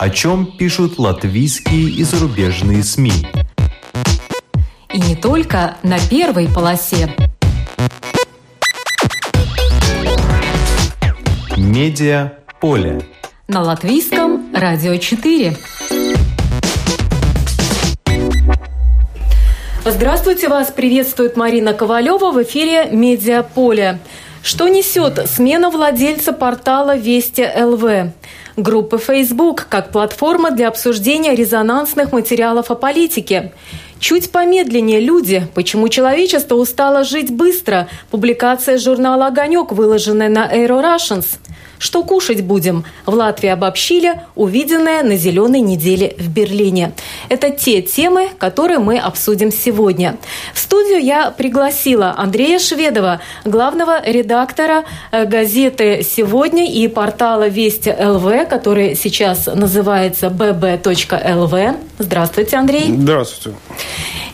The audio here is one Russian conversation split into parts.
О чем пишут латвийские и зарубежные СМИ. И не только на первой полосе. Медиа поле. На латвийском радио 4. Здравствуйте, вас приветствует Марина Ковалева в эфире «Медиаполе». Что несет смена владельца портала Вести ЛВ? Группы Facebook как платформа для обсуждения резонансных материалов о политике. Чуть помедленнее люди. Почему человечество устало жить быстро? Публикация журнала «Огонек», выложенная на Aero Russians – что кушать будем? В Латвии обобщили увиденное на зеленой неделе в Берлине. Это те темы, которые мы обсудим сегодня. В студию я пригласила Андрея Шведова, главного редактора э, газеты «Сегодня» и портала «Вести ЛВ», который сейчас называется bb.lv. Здравствуйте, Андрей. Здравствуйте.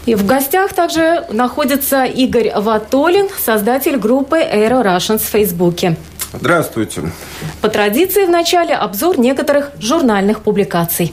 И в гостях также находится Игорь Ватолин, создатель группы Aero Russians в Фейсбуке. Здравствуйте. По традиции в начале обзор некоторых журнальных публикаций.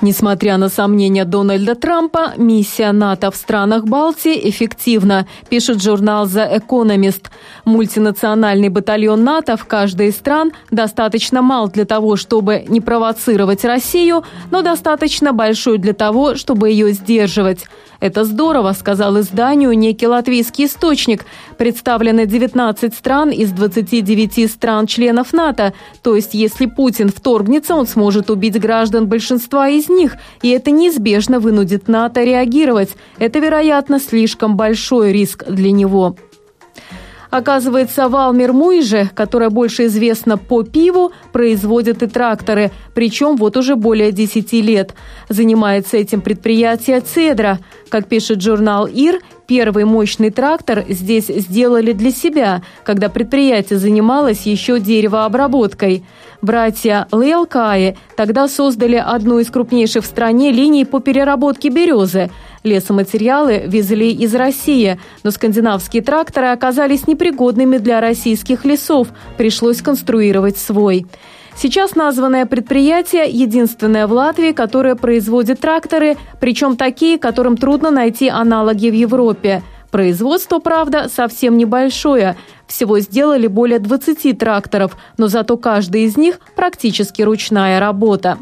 Несмотря на сомнения Дональда Трампа, миссия НАТО в странах Балтии эффективна, пишет журнал The Economist. Мультинациональный батальон НАТО в каждой из стран достаточно мал для того, чтобы не провоцировать Россию, но достаточно большой для того, чтобы ее сдерживать. Это здорово, сказал изданию некий латвийский источник. Представлены 19 стран из 29 стран-членов НАТО. То есть, если Путин вторгнется, он сможет убить граждан большинства из них, и это неизбежно вынудит НАТО реагировать. Это, вероятно, слишком большой риск для него. Оказывается, Валмер Муиже, которая больше известна по пиву, производит и тракторы, причем вот уже более 10 лет. Занимается этим предприятие «Цедра». Как пишет журнал «Ир», первый мощный трактор здесь сделали для себя, когда предприятие занималось еще деревообработкой. Братья Лейлкаи тогда создали одну из крупнейших в стране линий по переработке березы – Лесоматериалы везли из России, но скандинавские тракторы оказались непригодными для российских лесов, пришлось конструировать свой. Сейчас названное предприятие единственное в Латвии, которое производит тракторы, причем такие, которым трудно найти аналоги в Европе. Производство, правда, совсем небольшое. Всего сделали более 20 тракторов, но зато каждый из них практически ручная работа.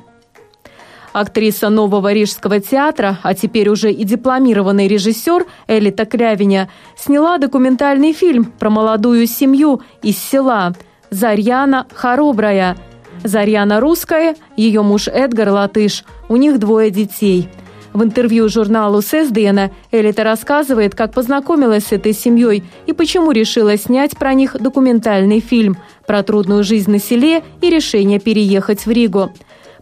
Актриса Нового Рижского театра, а теперь уже и дипломированный режиссер Элита Клявиня, сняла документальный фильм про молодую семью из села «Зарьяна Хоробрая». Зарьяна русская, ее муж Эдгар латыш, у них двое детей. В интервью журналу Сесдена Элита рассказывает, как познакомилась с этой семьей и почему решила снять про них документальный фильм про трудную жизнь на селе и решение переехать в Ригу.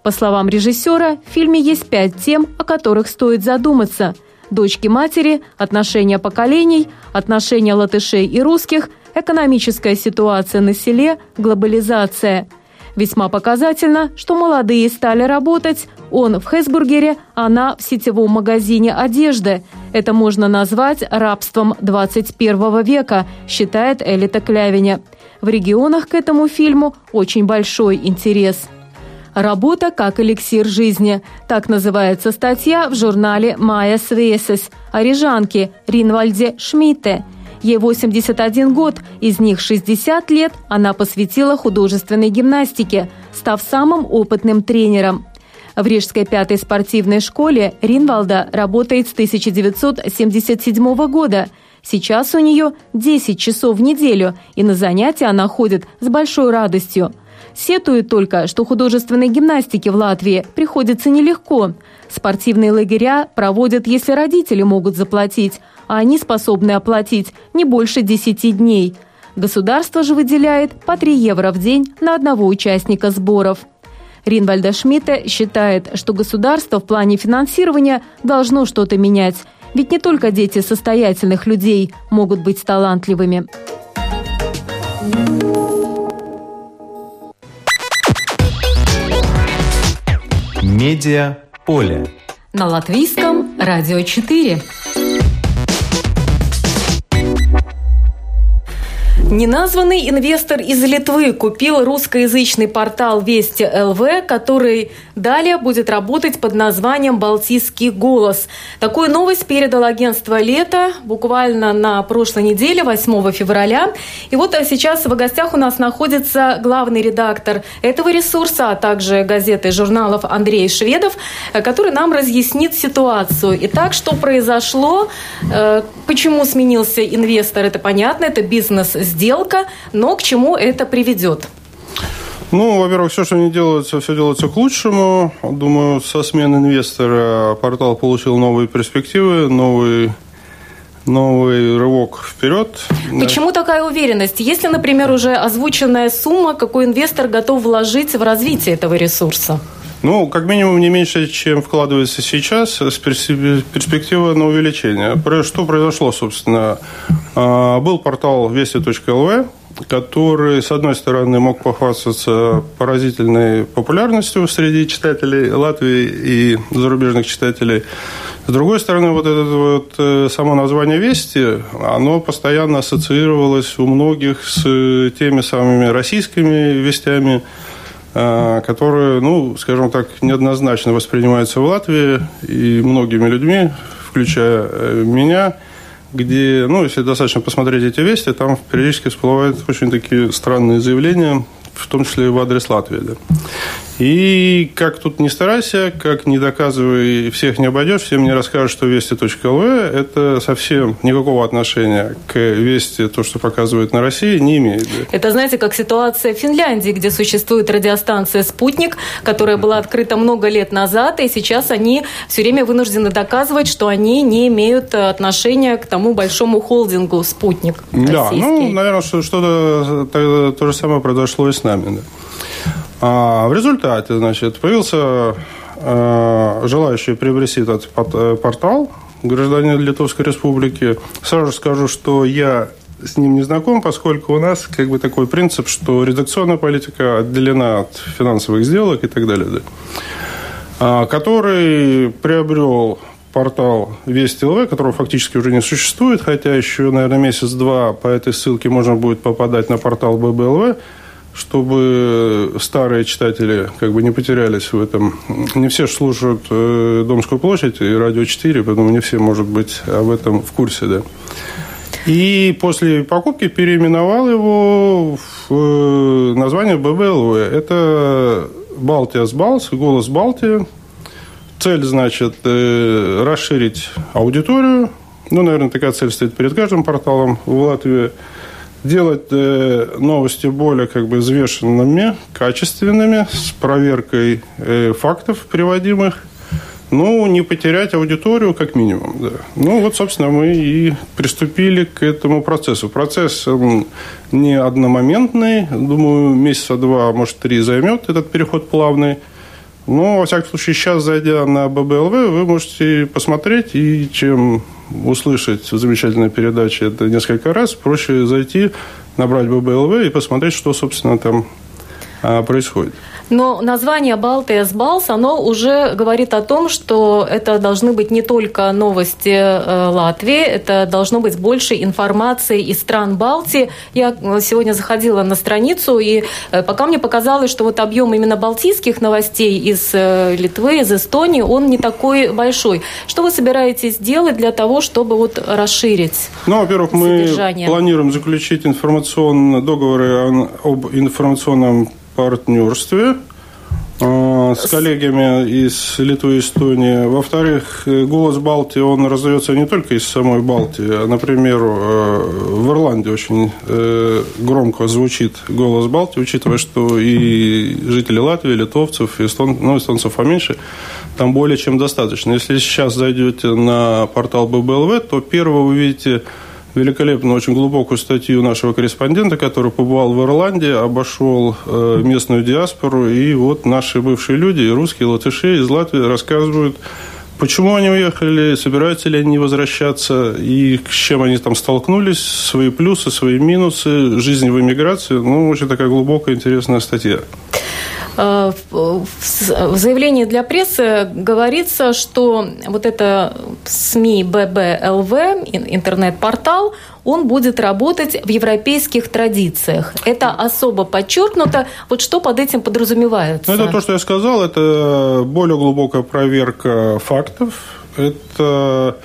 По словам режиссера, в фильме есть пять тем, о которых стоит задуматься. Дочки-матери, отношения поколений, отношения латышей и русских, экономическая ситуация на селе, глобализация. Весьма показательно, что молодые стали работать. Он в Хесбургере, она в сетевом магазине одежды. Это можно назвать рабством 21 века, считает Элита Клявиня. В регионах к этому фильму очень большой интерес. «Работа как эликсир жизни». Так называется статья в журнале «Майя Свесес» о рижанке Ринвальде Шмидте. Ей 81 год, из них 60 лет она посвятила художественной гимнастике, став самым опытным тренером. В Рижской пятой спортивной школе Ринвалда работает с 1977 года. Сейчас у нее 10 часов в неделю, и на занятия она ходит с большой радостью – Сетует только, что художественной гимнастике в Латвии приходится нелегко. Спортивные лагеря проводят, если родители могут заплатить, а они способны оплатить не больше 10 дней. Государство же выделяет по 3 евро в день на одного участника сборов. Ринвальда Шмидте считает, что государство в плане финансирования должно что-то менять. Ведь не только дети состоятельных людей могут быть талантливыми. Медиа поле. На латвийском радио 4. Неназванный инвестор из Литвы купил русскоязычный портал Вести ЛВ, который далее будет работать под названием «Балтийский голос». Такую новость передал агентство «Лето» буквально на прошлой неделе, 8 февраля. И вот а сейчас в гостях у нас находится главный редактор этого ресурса, а также газеты и журналов Андрей Шведов, э, который нам разъяснит ситуацию. Итак, что произошло, э, почему сменился инвестор, это понятно, это бизнес с сделка, но к чему это приведет? Ну, во-первых, все, что не делается, все делается к лучшему. Думаю, со смены инвестора портал получил новые перспективы, новый новый рывок вперед. Почему такая уверенность? Если, например, уже озвученная сумма, какой инвестор готов вложить в развитие этого ресурса? Ну, как минимум не меньше, чем вкладывается сейчас, с перспективы на увеличение. Что произошло, собственно? А, был портал вести.лв, который, с одной стороны, мог похвастаться поразительной популярностью среди читателей Латвии и зарубежных читателей. С другой стороны, вот это вот э, само название «Вести», оно постоянно ассоциировалось у многих с теми самыми российскими вестями, которые, ну, скажем так, неоднозначно воспринимаются в Латвии и многими людьми, включая э, меня, где, ну, если достаточно посмотреть эти вести, там периодически всплывают очень такие странные заявления, в том числе и в адрес Латвии. Да. И как тут не старайся, как не доказывай, всех не обойдешь, всем не расскажешь, что Вести.лв – это совсем никакого отношения к Вести, то, что показывают на России, не имеет. Это, знаете, как ситуация в Финляндии, где существует радиостанция «Спутник», которая была открыта много лет назад, и сейчас они все время вынуждены доказывать, что они не имеют отношения к тому большому холдингу «Спутник» Да, ну, наверное, что-то то, то же самое произошло и с нами. Да. А в результате, значит, появился э, желающий приобрести этот э, портал, гражданин Литовской Республики. Сразу скажу, что я с ним не знаком, поскольку у нас как бы такой принцип, что редакционная политика отделена от финансовых сделок и так далее, да, а, который приобрел портал Вести ЛВ, которого фактически уже не существует, хотя еще, наверное, месяц-два по этой ссылке можно будет попадать на портал ББЛВ чтобы старые читатели как бы не потерялись в этом. Не все слушают э, Домскую площадь и Радио 4, поэтому не все, может быть, об этом в курсе, да. И после покупки переименовал его в э, название ББЛВ. Это Балтия с Балс, голос Балтии. Цель, значит, э, расширить аудиторию. Ну, наверное, такая цель стоит перед каждым порталом в Латвии делать э, новости более как бы взвешенными, качественными, с проверкой э, фактов приводимых. Ну, не потерять аудиторию как минимум, да. Ну, вот, собственно, мы и приступили к этому процессу. Процесс он не одномоментный. Думаю, месяца два, может, три займет этот переход плавный. Но, во всяком случае, сейчас, зайдя на ББЛВ, вы можете посмотреть, и чем услышать в замечательной передаче это несколько раз, проще зайти, набрать ББЛВ и посмотреть, что, собственно, там а, происходит. Но название Балтия Балс, оно уже говорит о том, что это должны быть не только новости э, Латвии, это должно быть больше информации из стран Балтии. Я э, сегодня заходила на страницу, и э, пока мне показалось, что вот объем именно балтийских новостей из Литвы, из Эстонии, он не такой большой. Что вы собираетесь делать для того, чтобы вот расширить Ну, во-первых, мы планируем заключить информационные договоры об информационном партнерстве а, с коллегами из Литвы и Эстонии. Во-вторых, «Голос Балтии», он раздается не только из самой Балтии. А, например, э, в Ирландии очень э, громко звучит «Голос Балтии», учитывая, что и жители Латвии, литовцев, эстон, ну, эстонцев поменьше, там более чем достаточно. Если сейчас зайдете на портал ББЛВ, то первое вы увидите великолепную, очень глубокую статью нашего корреспондента, который побывал в Ирландии, обошел э, местную диаспору, и вот наши бывшие люди, русские, латыши из Латвии рассказывают, почему они уехали, собираются ли они возвращаться, и с чем они там столкнулись, свои плюсы, свои минусы, жизнь в эмиграции. Ну, очень такая глубокая, интересная статья. Э, в заявлении для прессы говорится, что вот это СМИ ББЛВ, интернет-портал, он будет работать в европейских традициях. Это особо подчеркнуто. Вот что под этим подразумевается? Ну, это то, что я сказал. Это более глубокая проверка фактов. Это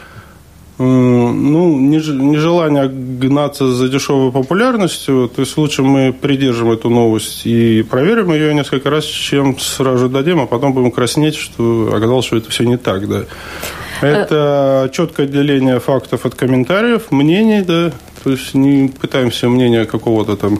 ну, нежелание гнаться за дешевой популярностью, то есть лучше мы придержим эту новость и проверим ее несколько раз, чем сразу дадим, а потом будем краснеть, что оказалось, что это все не так, да. Это четкое отделение фактов от комментариев, мнений, да, то есть не пытаемся мнение какого-то там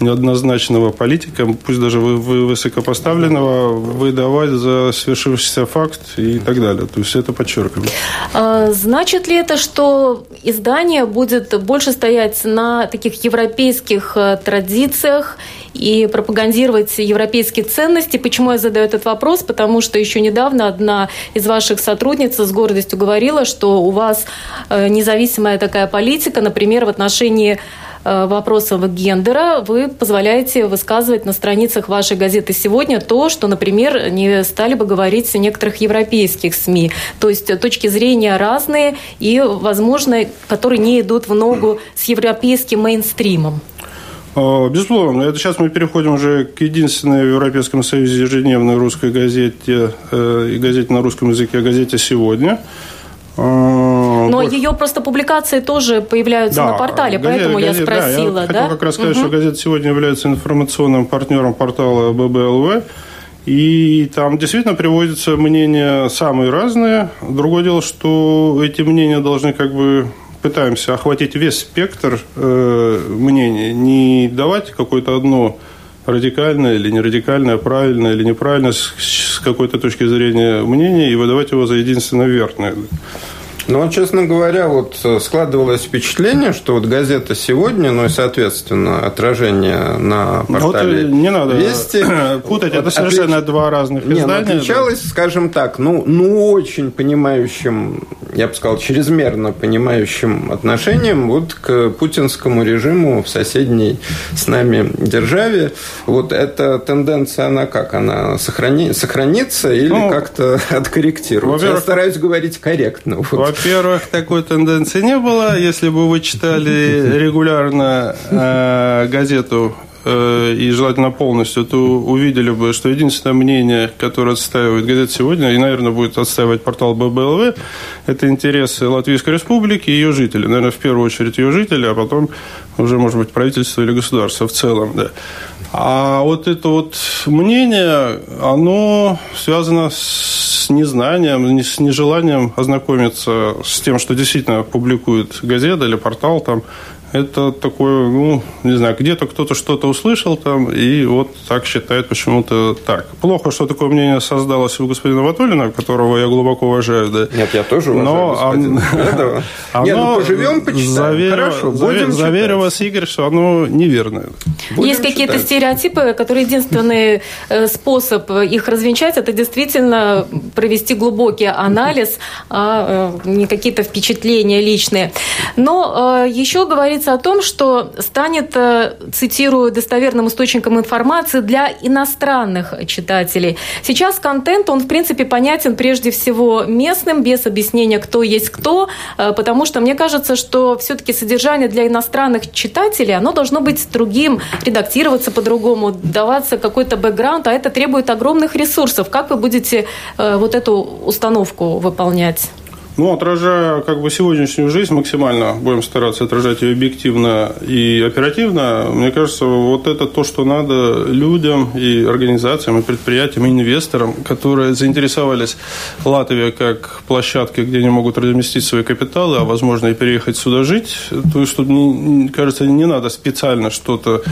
неоднозначного политика, пусть даже вы, вы высокопоставленного, выдавать за свершившийся факт и так далее. То есть это подчеркиваем. А, значит ли это, что издание будет больше стоять на таких европейских э, традициях и пропагандировать европейские ценности. Почему я задаю этот вопрос? Потому что еще недавно одна из ваших сотрудниц с гордостью говорила, что у вас э, независимая такая политика, например, в отношении Э, вопросов гендера вы позволяете высказывать на страницах вашей газеты сегодня то, что, например, не стали бы говорить в некоторых европейских СМИ. То есть точки зрения разные и, возможно, которые не идут в ногу с европейским мейнстримом. А, безусловно. Это сейчас мы переходим уже к единственной в Европейском Союзе ежедневной русской газете э, и газете на русском языке, газете «Сегодня». А, Но больше. ее просто публикации тоже появляются да, на портале, газета, поэтому газета, я спросила. Да, я да? хотел как раз сказать, угу. что газета сегодня является информационным партнером портала ББЛВ. И там действительно приводятся мнения самые разные. Другое дело, что эти мнения должны как бы пытаемся охватить весь спектр э, мнений, не давать какое-то одно радикальное или не радикальное, правильное или неправильное с, с какой-то точки зрения мнение и выдавать его за единственно верное. Ну, честно говоря, вот э, складывалось впечатление, что вот газета сегодня, ну и, соответственно, отражение на ну, портале вот не надо Вести. Путать, это совершенно отлич... два разных не, ну, издания. Отличалось, да? скажем так, ну, ну, очень понимающим, я бы сказал, чрезмерно понимающим отношением вот к путинскому режиму в соседней с нами державе. Вот эта тенденция, она как? Она сохрани... сохранится или ну, как-то откорректируется? Я стараюсь говорить корректно. Вот. Во-первых, такой тенденции не было. Если бы вы читали регулярно э, газету э, и желательно полностью, то увидели бы, что единственное мнение, которое отстаивает газета сегодня, и, наверное, будет отстаивать портал ББЛВ, это интересы Латвийской Республики и ее жителей. Наверное, в первую очередь ее жители, а потом уже, может быть, правительство или государство в целом. Да. А вот это вот мнение, оно связано с незнанием, с нежеланием ознакомиться с тем, что действительно публикует газета или портал там, это такое, ну, не знаю, где-то кто-то что-то услышал там, и вот так считает почему-то так. Плохо, что такое мнение создалось у господина Ватулина, которого я глубоко уважаю, да. Нет, я тоже уважаю Но господина оно, Нет, ну, поживем, почитаем. Заверю, Хорошо, будем Заверю вас, Игорь, что оно неверное. Будем Есть какие-то стереотипы, которые единственный э, способ их развенчать, это действительно провести глубокий анализ, а э, не какие-то впечатления личные. Но э, еще говорить говорится о том, что станет, э, цитирую, достоверным источником информации для иностранных читателей. Сейчас контент, он, в принципе, понятен прежде всего местным, без объяснения, кто есть кто, э, потому что мне кажется, что все-таки содержание для иностранных читателей, оно должно быть другим, редактироваться по-другому, даваться какой-то бэкграунд, а это требует огромных ресурсов. Как вы будете э, вот эту установку выполнять? Ну, отражая как бы сегодняшнюю жизнь максимально, будем стараться отражать ее объективно и оперативно, мне кажется, вот это то, что надо людям и организациям, и предприятиям, и инвесторам, которые заинтересовались Латвией как площадкой, где они могут разместить свои капиталы, а возможно и переехать сюда жить. То есть тут, кажется, не надо специально что-то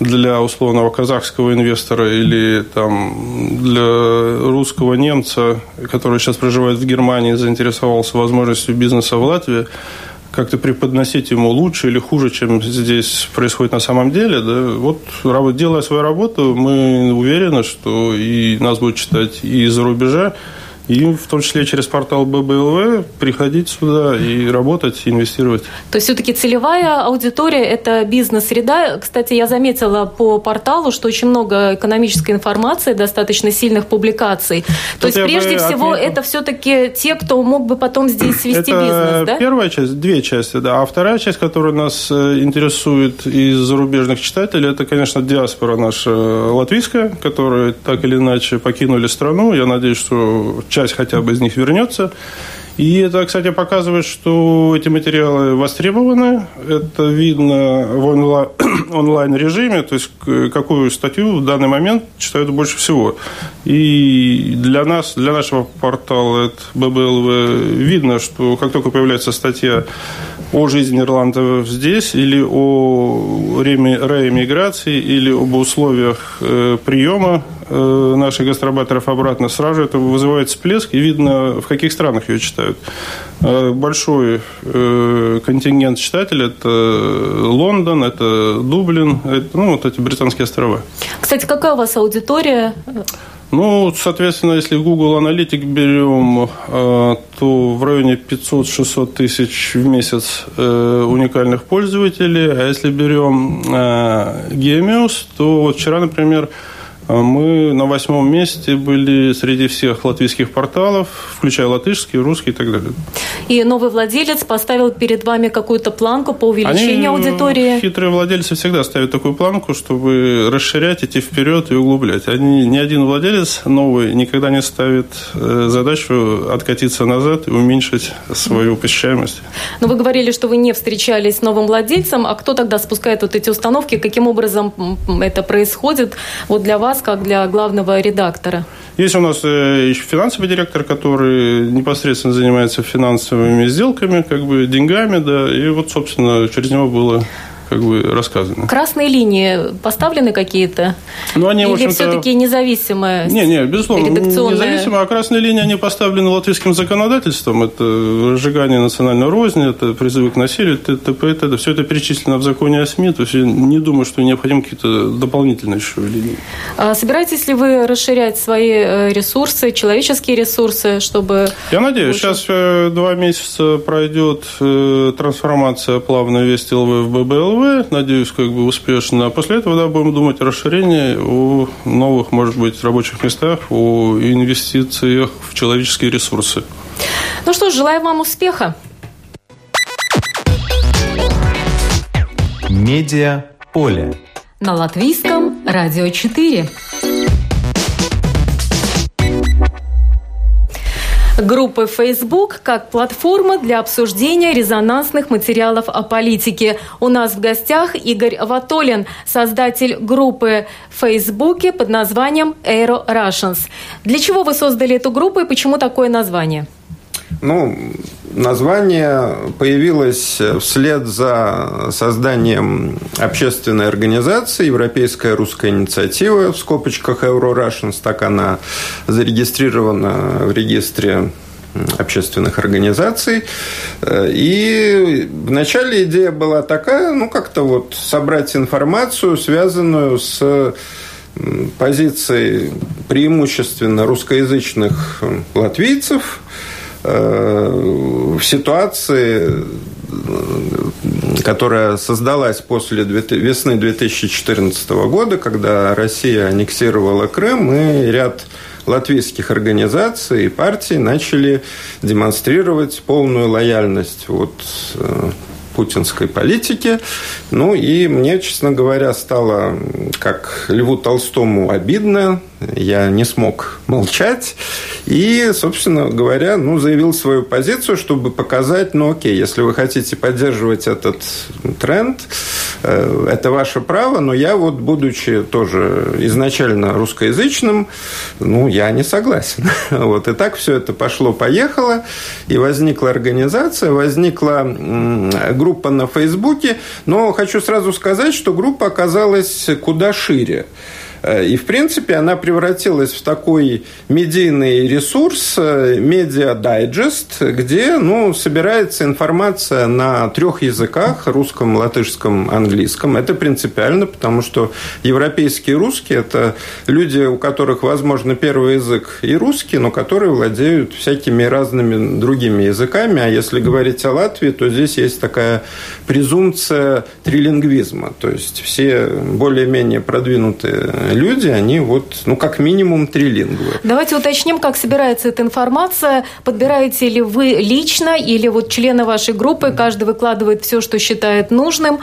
для условного казахского инвестора или там для русского немца, который сейчас проживает в Германии, заинтересовался возможностью бизнеса в Латвии, как-то преподносить ему лучше или хуже, чем здесь происходит на самом деле. Да? Вот делая свою работу, мы уверены, что и нас будут читать и из-за рубежа, и в том числе через портал ББЛВ приходить сюда и работать, инвестировать. То есть все-таки целевая аудитория – это бизнес-среда. Кстати, я заметила по порталу, что очень много экономической информации, достаточно сильных публикаций. Тут То есть прежде всего отметил. это все-таки те, кто мог бы потом здесь вести это бизнес, да? первая часть, две части, да. А вторая часть, которая нас э, интересует из зарубежных читателей, это, конечно, диаспора наша латвийская, которая так или иначе покинули страну. Я надеюсь, что часть хотя бы из них вернется. И это, кстати, показывает, что эти материалы востребованы. Это видно в онлайн-режиме, то есть какую статью в данный момент читают больше всего. И для нас, для нашего портала ББЛВ видно, что как только появляется статья о жизни ирландцев здесь, или о реэмиграции, или об условиях э, приема э, наших гастробайтеров обратно, сразу это вызывает всплеск, и видно, в каких странах ее читают. Э, большой контингент читателей – это Лондон, это Дублин, это, ну, вот эти британские острова. Кстати, какая у вас аудитория? Ну, соответственно, если Google Аналитик берем, э, то в районе 500-600 тысяч в месяц э, уникальных пользователей. А если берем э, Gemius, то вот вчера, например, мы на восьмом месте были среди всех латвийских порталов, включая латышский, русский и так далее. И новый владелец поставил перед вами какую-то планку по увеличению Они, аудитории? Хитрые владельцы всегда ставят такую планку, чтобы расширять, идти вперед и углублять. Они, ни один владелец новый никогда не ставит э, задачу откатиться назад и уменьшить свою посещаемость. Но вы говорили, что вы не встречались с новым владельцем. А кто тогда спускает вот эти установки? Каким образом это происходит вот для вас? Вас, как для главного редактора? Есть у нас э, еще финансовый директор, который непосредственно занимается финансовыми сделками, как бы деньгами, да, и вот, собственно, через него было как бы рассказано. Красные линии поставлены какие-то? Ну, они, Или все-таки независимые? Не, не, безусловно, независимо. А красные линии, они поставлены латвийским законодательством. Это разжигание национальной розни, это призывы к насилию, т.п. т.д. Все это перечислено в законе о СМИ. То есть я не думаю, что необходимы какие-то дополнительные еще линии. А собираетесь ли вы расширять свои э, ресурсы, человеческие ресурсы, чтобы... Я надеюсь. Лучше... Сейчас э, два месяца пройдет э, трансформация плавно Вести ЛВ в ББЛ ЛВ, надеюсь, как бы успешно. А после этого, да, будем думать о расширении, о новых, может быть, рабочих местах, о инвестициях в человеческие ресурсы. Ну что ж, желаю вам успеха. Медиа поле. На латвийском радио 4. Группы Facebook как платформа для обсуждения резонансных материалов о политике. У нас в гостях Игорь Ватолин, создатель группы в Фейсбуке под названием Aero Russians. Для чего вы создали эту группу и почему такое название? Ну, название появилось вслед за созданием общественной организации Европейская русская инициатива в скобочках Euro Russians, так она зарегистрирована в регистре общественных организаций. И вначале идея была такая, ну, как-то вот собрать информацию, связанную с позицией преимущественно русскоязычных латвийцев – в ситуации, которая создалась после весны 2014 года, когда Россия аннексировала Крым, и ряд латвийских организаций и партий начали демонстрировать полную лояльность вот э, путинской политики. Ну и мне, честно говоря, стало, как Льву Толстому, обидно. Я не смог молчать. И, собственно говоря, ну, заявил свою позицию, чтобы показать, ну окей, если вы хотите поддерживать этот тренд, это ваше право, но я вот, будучи тоже изначально русскоязычным, ну, я не согласен. Вот, и так все это пошло-поехало, и возникла организация, возникла группа на Фейсбуке, но хочу сразу сказать, что группа оказалась куда шире. Э, и, в принципе, она превратилась в такой медийный ресурс, медиа дайджест, где ну, собирается информация на трех языках – русском, латышском, английском. Это принципиально, потому что европейские русские – это люди, у которых, возможно, первый язык и русский, но которые владеют всякими разными другими языками. А если говорить о Латвии, то здесь есть такая презумпция трилингвизма. То есть все более-менее продвинутые люди, они вот, ну, как минимум, трилингвы. Давайте уточним, как собирается эта информация. Подбираете ли вы лично или вот члены вашей группы, каждый выкладывает все, что считает нужным?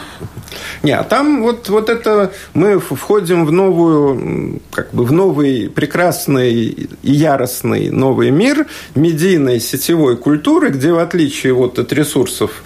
Не, а там вот, вот это мы входим в новую, как бы в новый прекрасный и яростный новый мир медийной сетевой культуры, где в отличие вот от ресурсов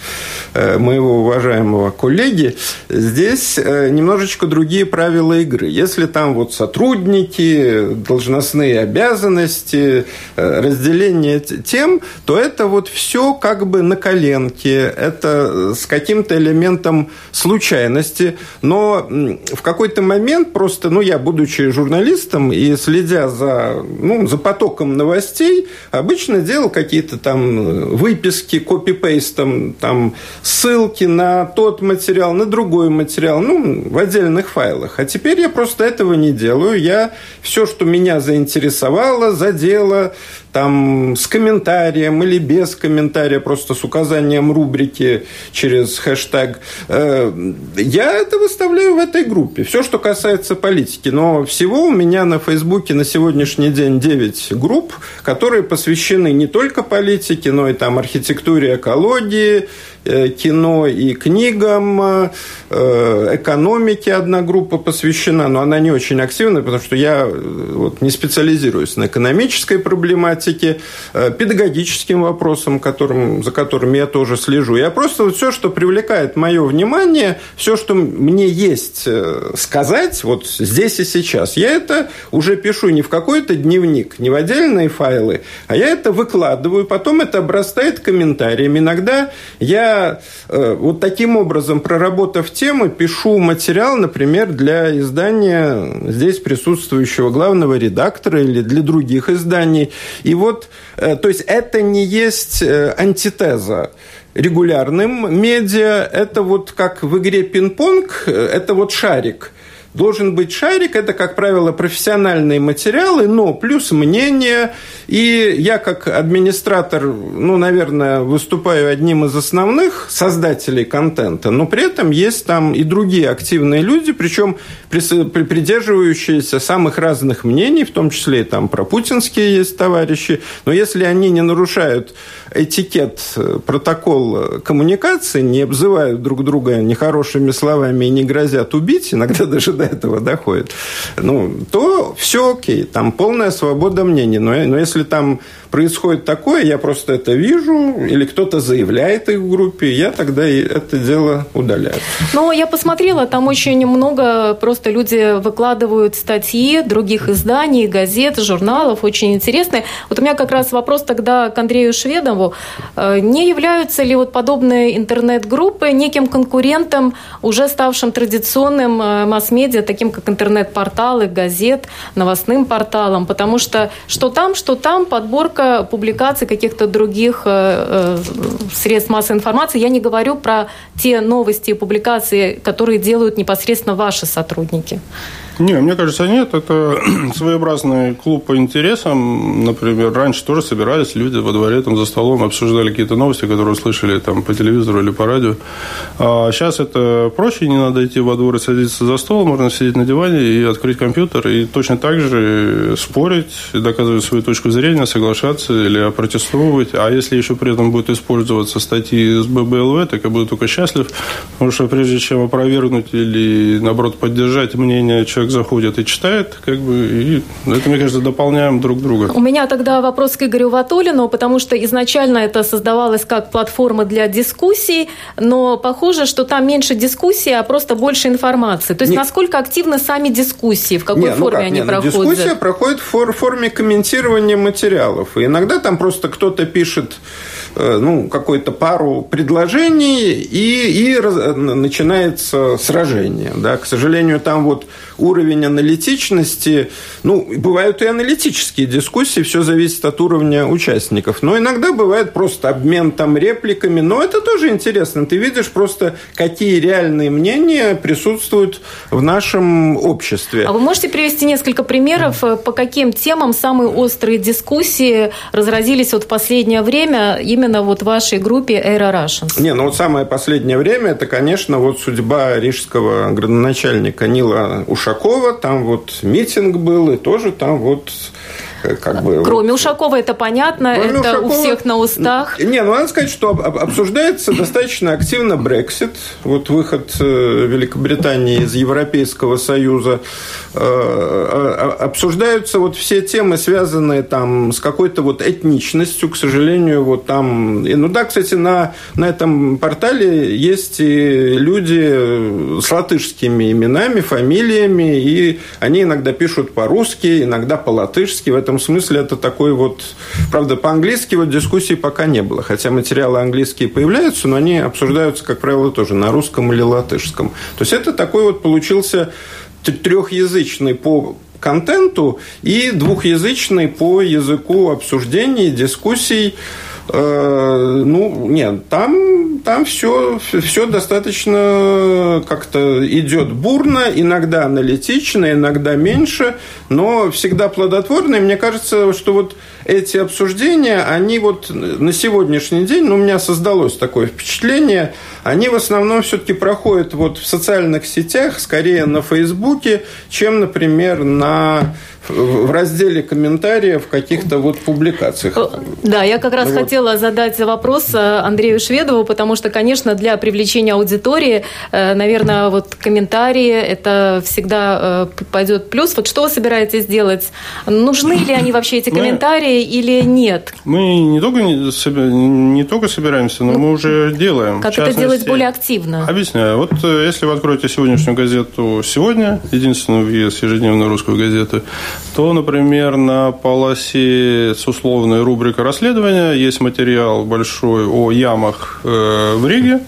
э, моего уважаемого коллеги, здесь э, немножечко другие правила игры. Если там вот сотрудники, должностные обязанности, э, разделение тем, то это вот все как бы на коленке, это с каким-то элементом случайности, но в какой-то момент просто, ну, я, будучи журналистом и следя за, ну, за потоком новостей, обычно делал какие-то там выписки, копипейстом, там ссылки на тот материал, на другой материал, ну, в отдельных файлах. А теперь я просто этого не делаю. Я все, что меня заинтересовало, задело, там с комментарием или без комментария, просто с указанием рубрики через хэштег. Э, я это выставляю в этой группе. Все, что касается политики. Но всего у меня на Фейсбуке на сегодняшний день 9 групп, которые посвящены не только политике, но и там архитектуре, экологии, кино и книгам, э, экономике одна группа посвящена, но она не очень активная, потому что я э, вот, не специализируюсь на экономической проблематике, педагогическим вопросам, которым, за которыми я тоже слежу. Я просто вот все, что привлекает мое внимание, все, что мне есть сказать вот здесь и сейчас, я это уже пишу не в какой-то дневник, не в отдельные файлы, а я это выкладываю, потом это обрастает комментариями. Иногда я э, вот таким образом, проработав тему, пишу материал, например, для издания здесь присутствующего главного редактора или для других изданий. И вот, э, то есть это не есть э, антитеза регулярным медиа, это вот как в игре пинг-понг, это вот шарик – должен быть шарик. Это, как правило, профессиональные материалы, но плюс мнение. И я, как администратор, ну, наверное, выступаю одним из основных создателей контента, но при этом есть там и другие активные люди, причем придерживающиеся самых разных мнений, в том числе и там про путинские есть товарищи. Но если они не нарушают этикет, протокол коммуникации, не обзывают друг друга нехорошими словами и не грозят убить, иногда даже до этого доходит, ну, то все окей, там полная свобода мнений. Но, но если там происходит такое, я просто это вижу, или кто-то заявляет их в группе, я тогда это дело удаляю. Но я посмотрела, там очень много просто люди выкладывают статьи других изданий, газет, журналов, очень интересные. Вот у меня как раз вопрос тогда к Андрею Шведову. Э, не являются ли вот подобные интернет-группы неким конкурентом, уже ставшим традиционным э, масс-медиа, таким как интернет-порталы, газет, новостным порталом? Потому что что там, что там, подборка публикаций каких-то других э, э, средств массовой информации. Я не говорю про те новости и публикации, которые делают непосредственно ваши сотрудники. Не, мне кажется, нет. Это своеобразный клуб по интересам. Например, раньше тоже собирались люди во дворе там за столом, обсуждали какие-то новости, которые услышали там по телевизору или по радио. А сейчас это проще, не надо идти во двор и садиться за стол, можно сидеть на диване и открыть компьютер и точно так же спорить, доказывать свою точку зрения, соглашаться или опротестовывать. А если еще при этом будет использоваться статьи с ББЛВ, так я буду только счастлив, потому что прежде чем опровергнуть или, наоборот, поддержать мнение человека, человек заходит и читает, как бы, и это, мне кажется, дополняем друг друга. У меня тогда вопрос к Игорю Ватулину, потому что изначально это создавалось как платформа для дискуссий, но похоже, что там меньше дискуссий, а просто больше информации. То есть, Нет. насколько активны сами дискуссии, в какой Нет, ну форме ну они Нет, проходят? Дискуссия проходит в форме комментирования материалов. И иногда там просто кто-то пишет э, ну, какую-то пару предложений, и, и раз, начинается сражение. Да? К сожалению, там вот уровень аналитичности, ну, бывают и аналитические дискуссии, все зависит от уровня участников. Но иногда бывает просто обмен там репликами, но это тоже интересно. Ты видишь просто, какие реальные мнения присутствуют в нашем обществе. А вы можете привести несколько примеров, э, по каким темам самые острые дискуссии разразились вот в последнее время именно вот в вашей группе Aero Russians? Не, ну вот самое последнее время, это, конечно, вот судьба рижского градоначальника Нила Ушакова. Там вот митинг был, и тоже там вот как бы... Кроме Ушакова, это понятно, Кроме это Ушакова, у всех на устах. Не, ну надо сказать, что обсуждается достаточно активно Брексит, вот выход э, Великобритании из Европейского Союза. Э, э, обсуждаются вот все темы, связанные там с какой-то вот этничностью, к сожалению, вот там... Ну да, кстати, на, на этом портале есть и люди с латышскими именами, фамилиями, и они иногда пишут по-русски, иногда по-латышски. В этом смысле это такой вот... Правда, по-английски вот дискуссий пока не было, хотя материалы английские появляются, но они обсуждаются, как правило, тоже на русском или латышском. То есть это такой вот получился трехязычный по контенту и двухязычный по языку обсуждений, дискуссий. Э, ну, нет, там, там все, все достаточно как-то идет бурно, иногда аналитично, иногда меньше, но всегда плодотворно. И мне кажется, что вот эти обсуждения, они вот на сегодняшний день, ну, у меня создалось такое впечатление, они в основном все-таки проходят вот в социальных сетях, скорее на Фейсбуке, чем, например, на в разделе комментариев каких-то вот публикациях. Э, да, я как раз вот. хотела задать вопрос э, Андрею Шведову, потому что, конечно, для привлечения аудитории, э, наверное, вот комментарии это всегда пойдет плюс. Вот что вы собираетесь делать? Нужны ли они вообще эти комментарии мы, или нет? Мы не только, не только собираемся, но ну, мы уже делаем. Как это делать более активно? Объясняю. Вот если вы откроете сегодняшнюю газету «Сегодня», единственную въезд ежедневную русскую газету, то, например, на полосе с условной рубрикой расследования есть материал большой о ямах э, в Риге,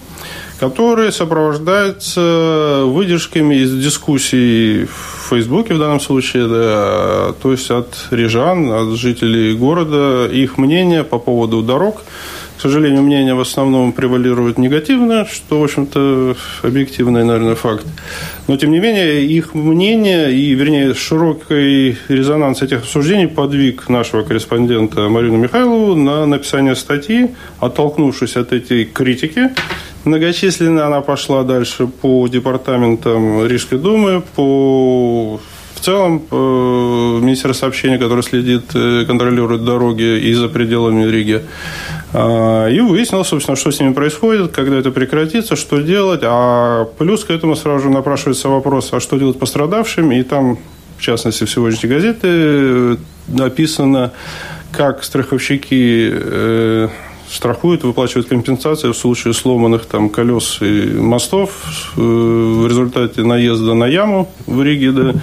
который сопровождается выдержками из дискуссий в Фейсбуке в данном случае, да, то есть от рижан, от жителей города, их мнение по поводу дорог – к сожалению, мнение в основном превалирует негативное, что, в общем-то, объективный, наверное, факт. Но, тем не менее, их мнение и, вернее, широкий резонанс этих обсуждений подвиг нашего корреспондента Марину Михайлову на написание статьи, оттолкнувшись от этой критики, многочисленной она пошла дальше по департаментам Рижской думы, по в целом, э, Министерство сообщения, которое следит, э, контролирует дороги и за пределами Риги, и выяснил, собственно, что с ними происходит, когда это прекратится, что делать. А плюс к этому сразу же напрашивается вопрос, а что делать пострадавшим? И там, в частности, в сегодняшней газете э, написано, как страховщики страхуют, выплачивают компенсацию в случае сломанных там колес и мостов в результате наезда на яму в Риге, да,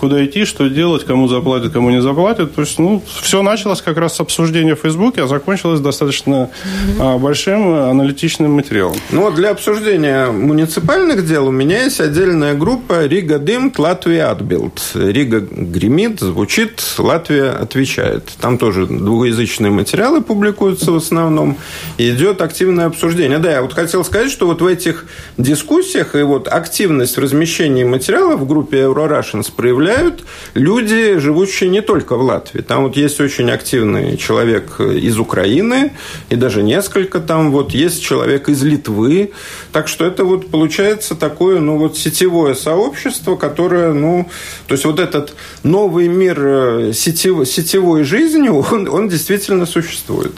куда идти, что делать, кому заплатят, кому не заплатят. То есть, ну, все началось как раз с обсуждения в Фейсбуке, а закончилось достаточно mm-hmm. большим аналитичным материалом. Ну, для обсуждения муниципальных дел у меня есть отдельная группа «Rīga dimd, Latvija atbild». Рига гремит, звучит, Латвия отвечает. Там тоже двуязычные материалы публикуются в основном. Идет активное обсуждение. Да, я вот хотел сказать, что вот в этих дискуссиях и вот активность в размещении материалов в группе Russians проявляется составляют люди, живущие не только в Латвии. Там вот есть очень активный человек из Украины, и даже несколько там вот есть человек из Литвы. Так что это вот получается такое, ну вот сетевое сообщество, которое, ну, то есть вот этот новый мир э, сетевой, сетевой жизни, он, он действительно существует.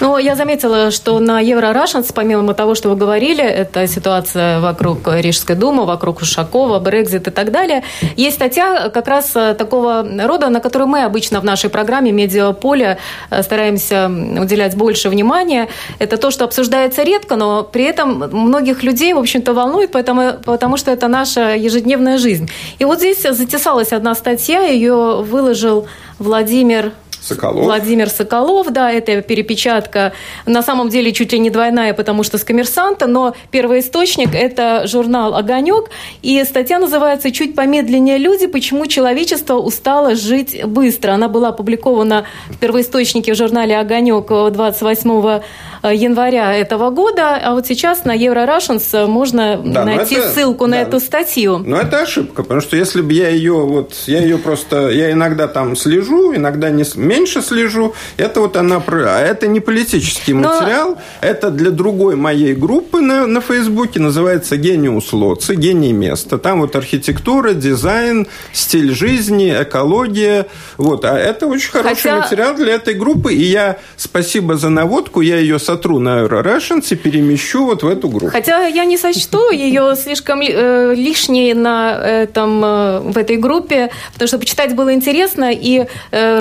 Ну, я заметила, что на Евро Russians, помимо того, что вы говорили, это ситуация вокруг Рижской думы, вокруг Ушакова, Брекзит и так далее, есть статья как раз э, такого рода, на которую мы обычно в нашей программе «Медиаполе» э, стараемся уделять больше внимания. Это то, что обсуждается редко, но при этом многих людей, в общем-то, волнует, потому, потому что это наша ежедневная жизнь. И вот здесь затесалась одна статья, ее выложил Владимир Соколов. Владимир Соколов, да, это перепечатка, на самом деле чуть ли не двойная, потому что с коммерсанта, но первый источник – это журнал «Огонек», и статья называется «Чуть помедленнее люди. Почему человечество устало жить быстро». Она была опубликована в первоисточнике в журнале «Огонек» 28 Э, января этого года, а вот сейчас на Russians можно да, найти это, ссылку на эту статью. Но это ошибка, потому что если бы я ее вот, я ее просто, я иногда там слежу, иногда не меньше слежу, это вот она, а это не политический материал, Но... это для другой моей группы на, на Фейсбуке, называется «Гениус Лоци», «Гений места». Там вот архитектура, дизайн, стиль жизни, экология, вот, а это очень хороший Хотя... материал для этой группы, и я, спасибо за наводку, я ее сотру на Russians и перемещу вот в эту группу. Хотя я не сочту ее слишком э, лишней на этом, э, в этой группе, потому что почитать было интересно, и э,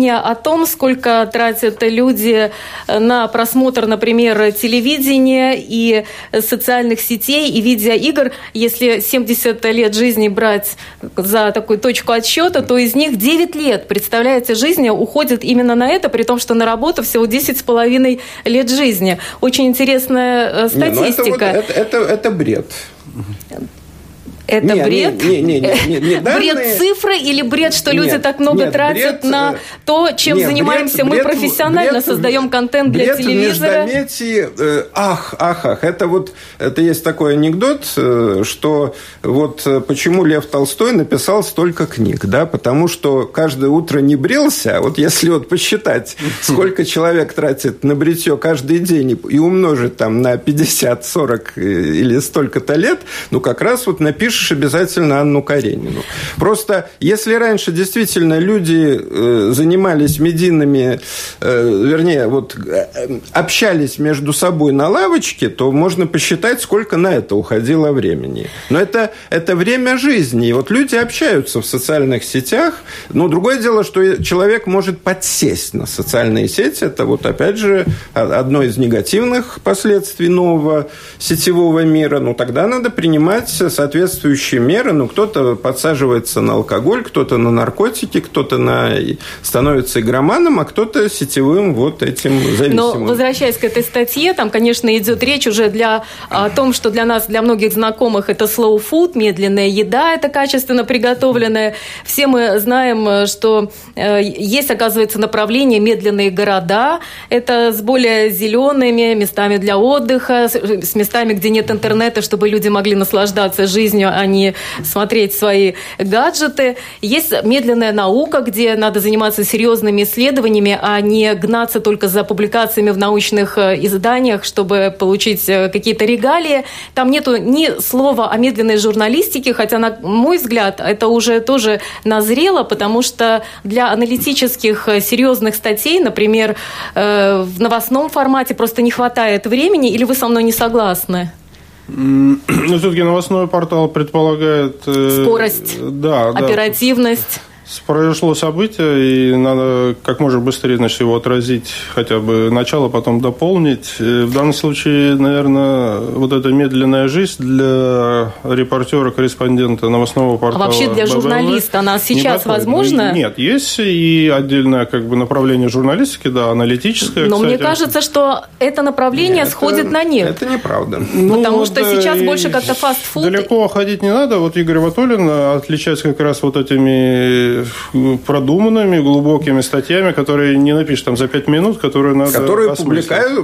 рассуждения о том, сколько тратят люди на просмотр, например, телевидения и социальных сетей и видеоигр, если 70 лет жизни брать за такую точку отсчета, то из них 9 лет, представляете, жизни уходит именно на это, при том, что на работу всего 10 с половиной лет лет жизни. Очень интересная статистика. Не, ну это, вот, это, это, это бред. Это не, бред? Не, не, не, не, не данные... Бред цифры или бред, что люди нет, так много нет, тратят бред, на то, чем нет, занимаемся бред, мы профессионально, бред, создаем контент для бред телевизора? Междометий, э, ах, ах, ах. Это вот, это есть такой анекдот, э, что вот э, почему Лев Толстой написал столько книг, да, потому что каждое утро не брился, а вот если вот посчитать, сколько человек тратит на бритье каждый день и умножить там на 50, 40 или столько-то лет, ну, как раз вот напишешь напишешь обязательно Анну Каренину. Просто если раньше действительно люди э, занимались медийными, э, вернее, вот э, общались между собой на лавочке, то можно посчитать, сколько на это уходило времени. Но это, это время жизни. И вот люди общаются в социальных сетях. Но другое дело, что человек может подсесть на социальные сети. Это вот, опять же, одно из негативных последствий нового сетевого мира. Но тогда надо принимать соответствующие соответствующие меры. Ну, кто-то подсаживается на алкоголь, кто-то на наркотики, кто-то на... становится игроманом, а кто-то сетевым вот этим зависимым. Но возвращаясь к этой статье, там, конечно, идет речь уже для, о том, что для нас, для многих знакомых, это slow food, медленная еда, это качественно приготовленная. Все мы знаем, что э, есть, оказывается, направление медленные города. Это с более зелеными местами для отдыха, с местами, где нет интернета, чтобы люди могли наслаждаться жизнью, а не смотреть свои гаджеты. Есть медленная наука, где надо заниматься серьезными исследованиями, а не гнаться только за публикациями в научных э, изданиях, чтобы получить э, какие-то регалии. Там нету ни слова о медленной журналистике, хотя, на мой взгляд, это уже тоже назрело, потому что для аналитических э, серьезных статей, например, в новостном формате просто не хватает времени, или вы со мной не согласны? Ну, все-таки новостной портал предполагает... Э, Скорость, да, оперативность произошло событие, и надо как можно быстрее значит, его отразить, хотя бы начало, потом дополнить. Э, в данном случае, наверное, вот эта медленная жизнь для репортера, корреспондента новостного портала. А вообще для ББВ журналиста она сейчас не возможна? Нет, есть и отдельное как бы направление журналистики, да, аналитическое. Но кстати. мне кажется, что это направление нет, сходит это, на нет. Это неправда. Ну, Потому что да, сейчас больше как-то фастфуд. Далеко ходить не надо. Вот Игорь Ватолин отличается как раз вот этими продуманными, глубокими статьями, которые не напишешь там за пять минут, которые надо Которые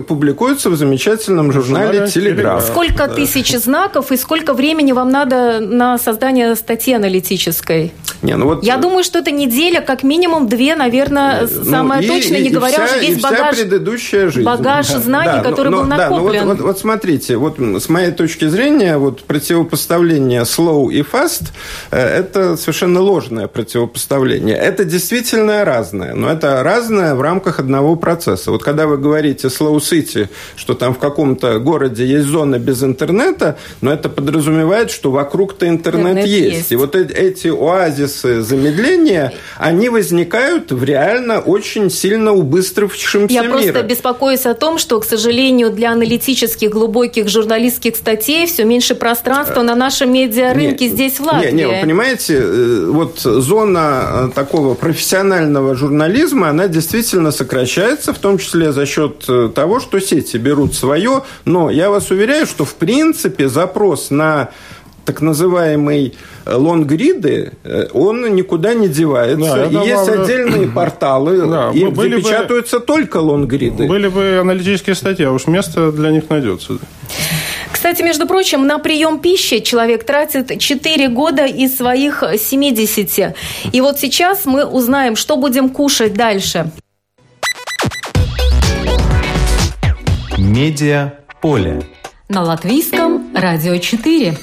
публикуются в замечательном журнале «Телеграф». Сколько да. тысяч знаков и сколько времени вам надо на создание статьи аналитической? Не, ну вот... Я думаю, что это неделя, как минимум две, наверное, ну, самое и, точное, не и говоря вся, уже весь багаж, предыдущая жизнь. багаж знаний, да, который но, был накоплен. Да, ну вот, вот, вот смотрите, вот с моей точки зрения, вот противопоставление slow и fast э, – это совершенно ложное противопоставление. Это действительно разное, но это разное в рамках одного процесса. Вот когда вы говорите slow city, что там в каком-то городе есть зона без интернета, но это подразумевает, что вокруг-то интернет, интернет есть. есть. И вот эти оазисы замедления, они возникают в реально очень сильно убыстрившемся Я мире. просто беспокоюсь о том, что, к сожалению, для аналитических, глубоких журналистских статей все меньше пространства на нашем медиарынке не, здесь, в Латвии. Не, не, вы понимаете, э, вот зона форма такого профессионального журнализма, она действительно сокращается, в том числе за счет того, что сети берут свое. Но я вас уверяю, что в принципе запрос на так называемый э, лонгриды, э, он никуда не девается. Да, и есть отдельные порталы, да, и были печатаются бы, только лонгриды. Были бы аналитические статьи, а уж место для них найдется. Кстати, между прочим, на прием пищи человек тратит 4 года из своих 70. И вот сейчас мы узнаем, что будем кушать дальше. Медиа поле. На латвийском радио 4.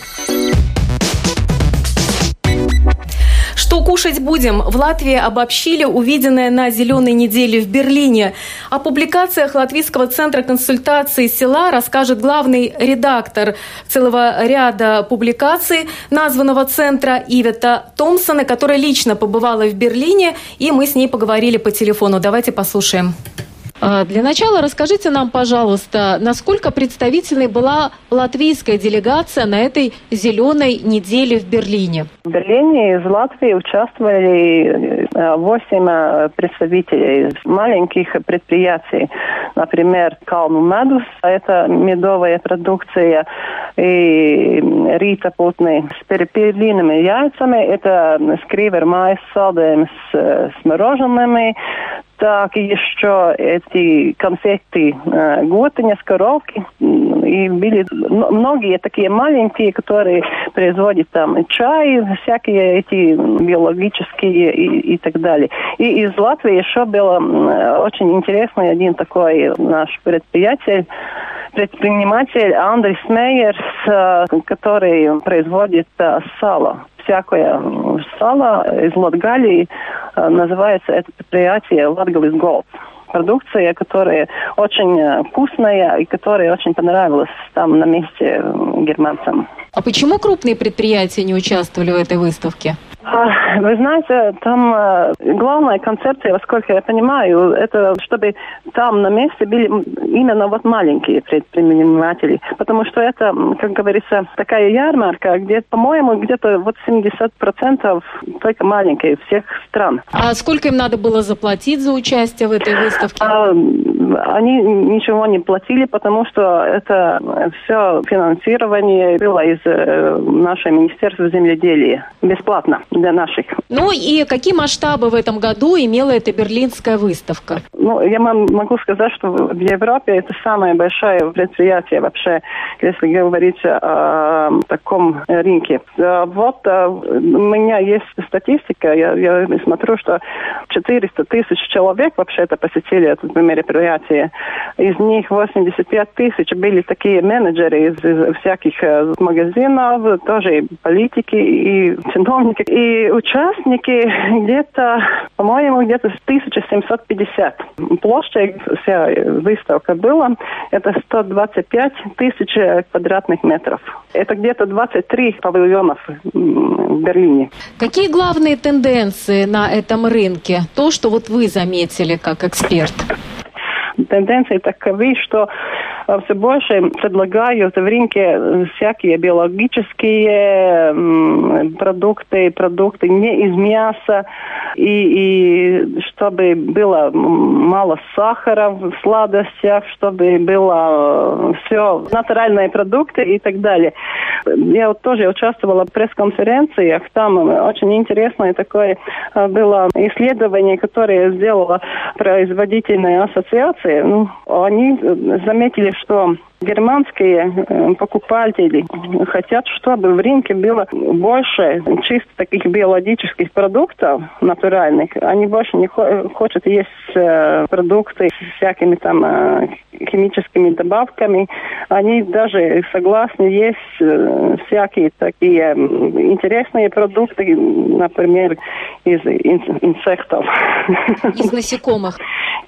Что кушать будем? В Латвии обобщили увиденное на «Зеленой неделе» в Берлине. О публикациях Латвийского центра консультации села расскажет главный редактор целого ряда публикаций названного центра Ивета Томпсона, которая лично побывала в Берлине, и мы с ней поговорили по телефону. Давайте послушаем. А, для начала расскажите нам, пожалуйста, насколько представительной была латвийская делегация на этой зеленой неделе в Берлине? В Берлине из Латвии участвовали э, восемь э, представителей маленьких предприятий. Например, Калну Медус, это медовая продукция, и Рита Путный с перепелиными яйцами, это скривер майс с, с мороженными, так, еще эти конфеты э, Готыня с коровки. И были многие такие маленькие, которые производят там чай, всякие эти биологические и, и так далее. И из Латвии еще был очень интересный один такой наш предприятель, предприниматель Андрей Мейерс, э, который производит э, сало всякое сало из Латгалии. Э, называется это предприятие Latgales Gold продукция, которая очень э, вкусная и которая очень понравилась там на месте германцам. А почему крупные предприятия не участвовали в этой выставке? А, вы знаете, там э, главная концепция, насколько я понимаю, это чтобы там на месте были именно вот маленькие предприниматели. Потому что это, как говорится, такая ярмарка, где, по-моему, где-то вот 70% только маленькие всех стран. А сколько им надо было заплатить за участие в этой выставке? А, они ничего не платили, потому что это все финансирование было из э, нашего Министерства земледелия бесплатно для наших. Ну и какие масштабы в этом году имела эта берлинская выставка? Ну, я могу сказать, что в Европе это самое большое предприятие вообще, если говорить о таком рынке. Вот э, у меня есть статистика, я, я смотрю, что 400 тысяч человек вообще это посетили это мероприятие. Из них 85 тысяч были такие менеджеры из, из всяких э, магазинов, тоже политики и чиновники. И участники где-то, по-моему, где-то 1750. Площадь вся выставка была, это 125 тысяч квадратных метров. Это где-то 23 павильонов в Берлине. Какие главные тенденции на этом рынке? То, что вот вы заметили как эксперт тенденции таковы, что все больше предлагают в рынке всякие биологические продукты, продукты не из мяса, и, и чтобы было мало сахара в сладостях, чтобы было э, все натуральные продукты и так далее. Я вот тоже участвовала в пресс-конференциях, там очень интересное такое э, было исследование, которое сделала производительная ассоциация. Ну, они заметили, что германские э, покупатели хотят, чтобы в рынке было больше чисто таких биологических продуктов натуральных. Они больше не хотят есть э, продукты с всякими там э, химическими добавками. Они даже согласны есть всякие такие интересные продукты, например, из инсектов. Из насекомых.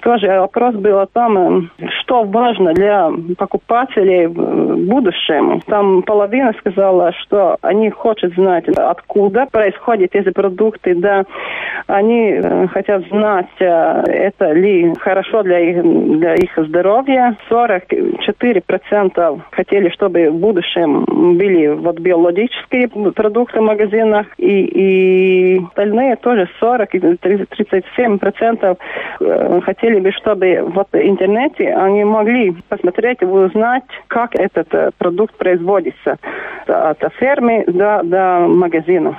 Тоже вопрос был о том, что важно для покупателей в будущем. Там половина сказала, что они хотят знать, откуда происходят эти продукты, да, Они э, хотят знать, э, это ли хорошо для их, для их здоровья. 44% хотели, чтобы в будущем были вот биологические продукты в магазинах. И, и остальные тоже 40 37% э, хотели бы, чтобы вот в интернете они могли посмотреть и узнать, как этот продукт производится от фермы до, до магазина.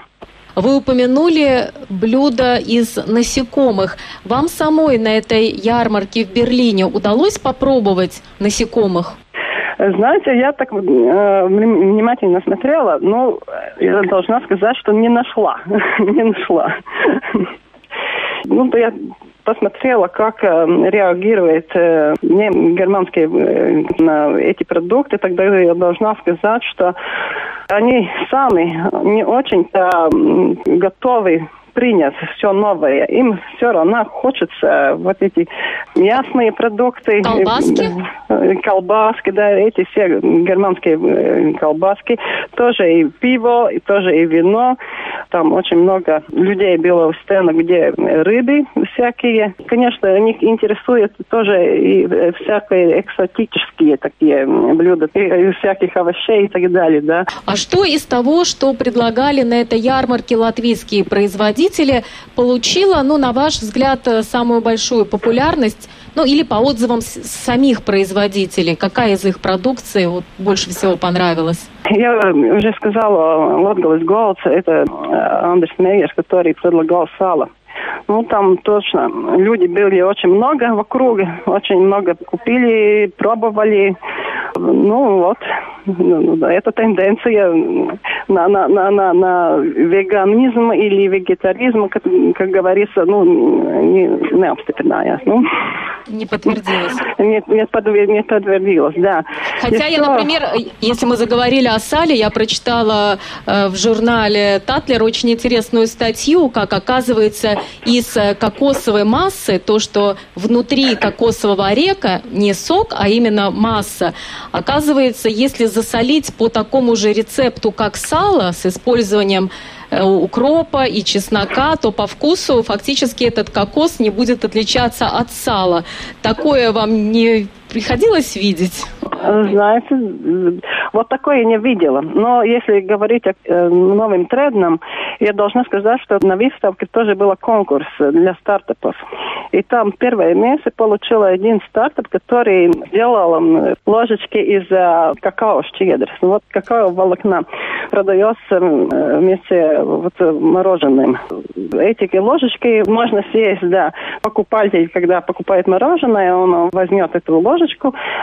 Вы упомянули блюда из насекомых. Вам самой на этой ярмарке в Берлине удалось попробовать насекомых? Знаете, я так э, внимательно смотрела, но я должна сказать, что не нашла. не нашла. ну, я посмотрела, как э, реагирует э, германские э, на эти продукты, тогда я должна сказать, что они сами не очень-то готовы принять все новое. Им все равно хочется вот эти мясные продукты. Колбаски? Колбаски, да, эти все германские колбаски. Тоже и пиво, и тоже и вино. Там очень много людей было у стены, где рыбы всякие. Конечно, них интересует тоже и всякие экзотические такие блюда, и всяких овощей и так далее, да. А что из того, что предлагали на этой ярмарке латвийские производители, получило, ну, на ваш взгляд, самую большую популярность, ну, или по отзывам самих производителей? Какая из их продукции вот, больше всего понравилась? Я уже сказала, Латгалис Голдс, это Андрес Мейерс, который предлагал сало. Ну, там точно люди были очень много вокруг, очень много купили, пробовали. Ну, вот, ну, это тенденция на, на, на, на, на веганизм или вегетаризм, как, как говорится, ну, не, не обстепенная. Ну. Не подтвердилось. Нет, не, подтвердилось, не подтвердилось, да. Хотя И я, что... например, если мы заговорили о сале, я прочитала э, в журнале Татлер очень интересную статью, как оказывается из э, кокосовой массы, то, что внутри кокосового ореха не сок, а именно масса, оказывается, если засолить по такому же рецепту, как сало, с использованием Э, укропа и чеснока, то по вкусу фактически этот кокос не будет отличаться от сала. Такое вам не приходилось видеть? Знаете, вот такое я не видела. Но если говорить о э, новым трендам, я должна сказать, что на выставке тоже был конкурс для стартапов. И там первое место получил один стартап, который делал ложечки из э, какао щедрос. Вот какао волокна продается э, вместе вот мороженым. Эти ложечки можно съесть, да. Покупатель, когда покупает мороженое, он возьмет эту ложечку,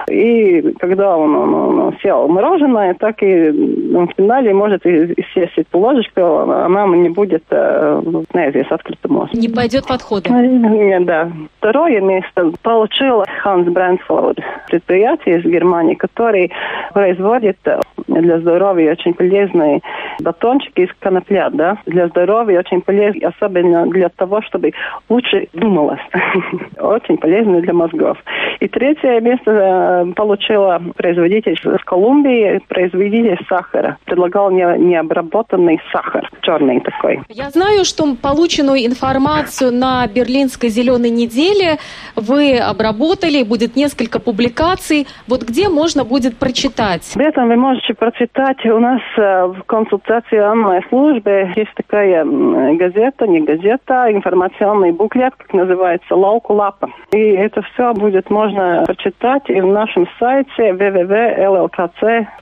и когда он, он, он съел мороженое, так и в финале может съесть эту ложечку, а мама не будет, неизвестно, э, открытым Не пойдет в отходы. Нет, да. Второе место получил Ханс Брэнсфорд, предприятие из Германии, который производит для здоровья очень полезные батончики из конопля, да, для здоровья очень полезно, особенно для того, чтобы лучше думалось. очень полезно для мозгов. И третье место э, получила производитель из Колумбии, производитель сахара. Предлагал необработанный сахар, черный такой. Я знаю, что полученную информацию на Берлинской зеленой неделе вы обработали, будет несколько публикаций. Вот где можно будет прочитать? Об этом вы можете прочитать у нас э, в консультации онлайн службе. Есть такая газета, не газета, информационный буклет, как называется, Лауку Лапа. И это все будет можно прочитать и в нашем сайте www.llkc.lv.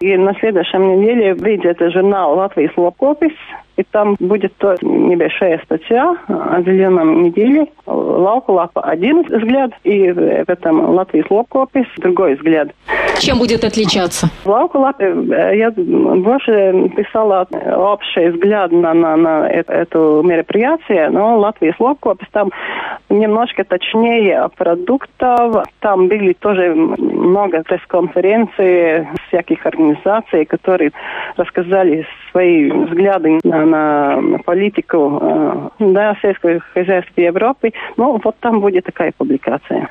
И на следующем неделе выйдет журнал «Латвийс Лопкопис», и там будет то небольшая статья о зеленом неделе. Лаука лапа один взгляд, и в этом Латвии лопкопис другой взгляд. Чем будет отличаться? Лаука лапе э, я больше писала общий взгляд на, на, на это, мероприятие, но Латвии лопкопис там немножко точнее продуктов. Там были тоже много пресс-конференций всяких организаций, которые рассказали свои взгляды на на политику э, да, сельского хозяйства Европы. Ну, вот там будет такая публикация.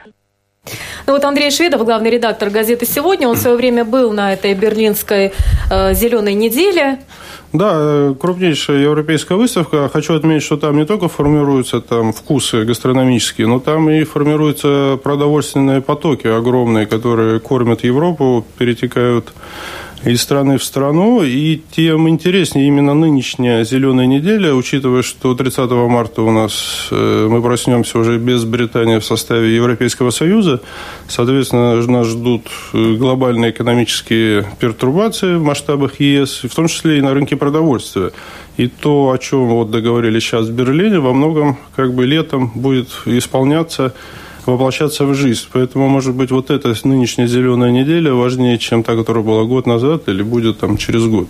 Ну вот Андрей Шведов, главный редактор газеты «Сегодня», он в свое время был на этой берлинской э, «Зеленой неделе». Да, крупнейшая европейская выставка. Хочу отметить, что там не только формируются там вкусы гастрономические, но там и формируются продовольственные потоки огромные, которые кормят Европу, перетекают из страны в страну, и тем интереснее именно нынешняя «Зеленая неделя», учитывая, что 30 марта у нас э, мы проснемся уже без Британии в составе Европейского Союза, соответственно, нас ждут э, глобальные экономические пертурбации в масштабах ЕС, в том числе и на рынке продовольствия. И то, о чем вот договорились сейчас в Берлине, во многом как бы летом будет исполняться воплощаться в жизнь. Поэтому, может быть, вот эта нынешняя зеленая неделя важнее, чем та, которая была год назад или будет там через год.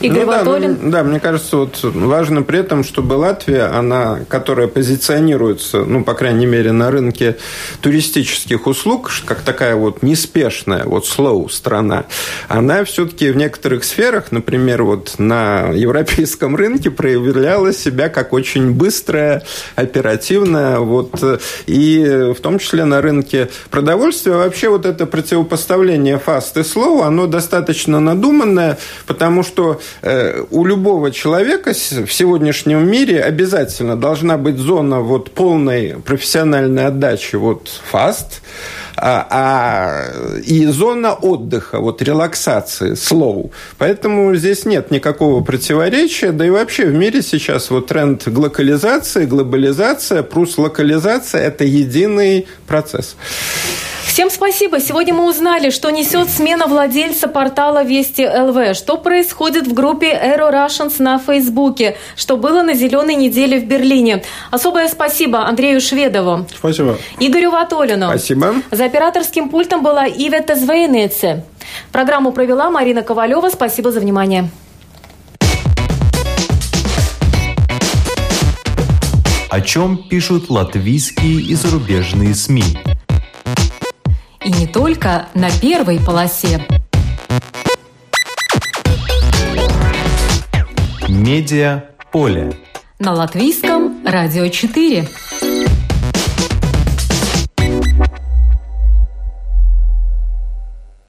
Игорь ну, Ватолин. Да, ну, да, мне кажется, вот важно при этом, чтобы Латвия, она, которая позиционируется, ну, по крайней мере, на рынке туристических услуг, как такая вот неспешная, вот slow страна, она все-таки в некоторых сферах, например, вот на европейском рынке проявляла себя как очень быстрая, оперативная, вот, и в том числе на рынке продовольствия. Вообще вот это противопоставление fast и slow, оно достаточно надуманное, потому что у любого человека в сегодняшнем мире обязательно должна быть зона вот полной профессиональной отдачи, вот фаст, а, а, и зона отдыха, вот релаксации, слоу. Поэтому здесь нет никакого противоречия, да и вообще в мире сейчас вот тренд глокализации, глобализация, плюс локализация – это единый процесс. Всем спасибо. Сегодня мы узнали, что несет смена владельца портала Вести ЛВ, что происходит в группе Aero Russians на Фейсбуке, что было на зеленой неделе в Берлине. Особое спасибо Андрею Шведову. Спасибо. Игорю Ватолину. Спасибо. За операторским пультом была Ивета Звейнеце. Программу провела Марина Ковалева. Спасибо за внимание. О чем пишут латвийские и зарубежные СМИ? И не только на первой полосе. Медиа поле. На латвийском радио 4.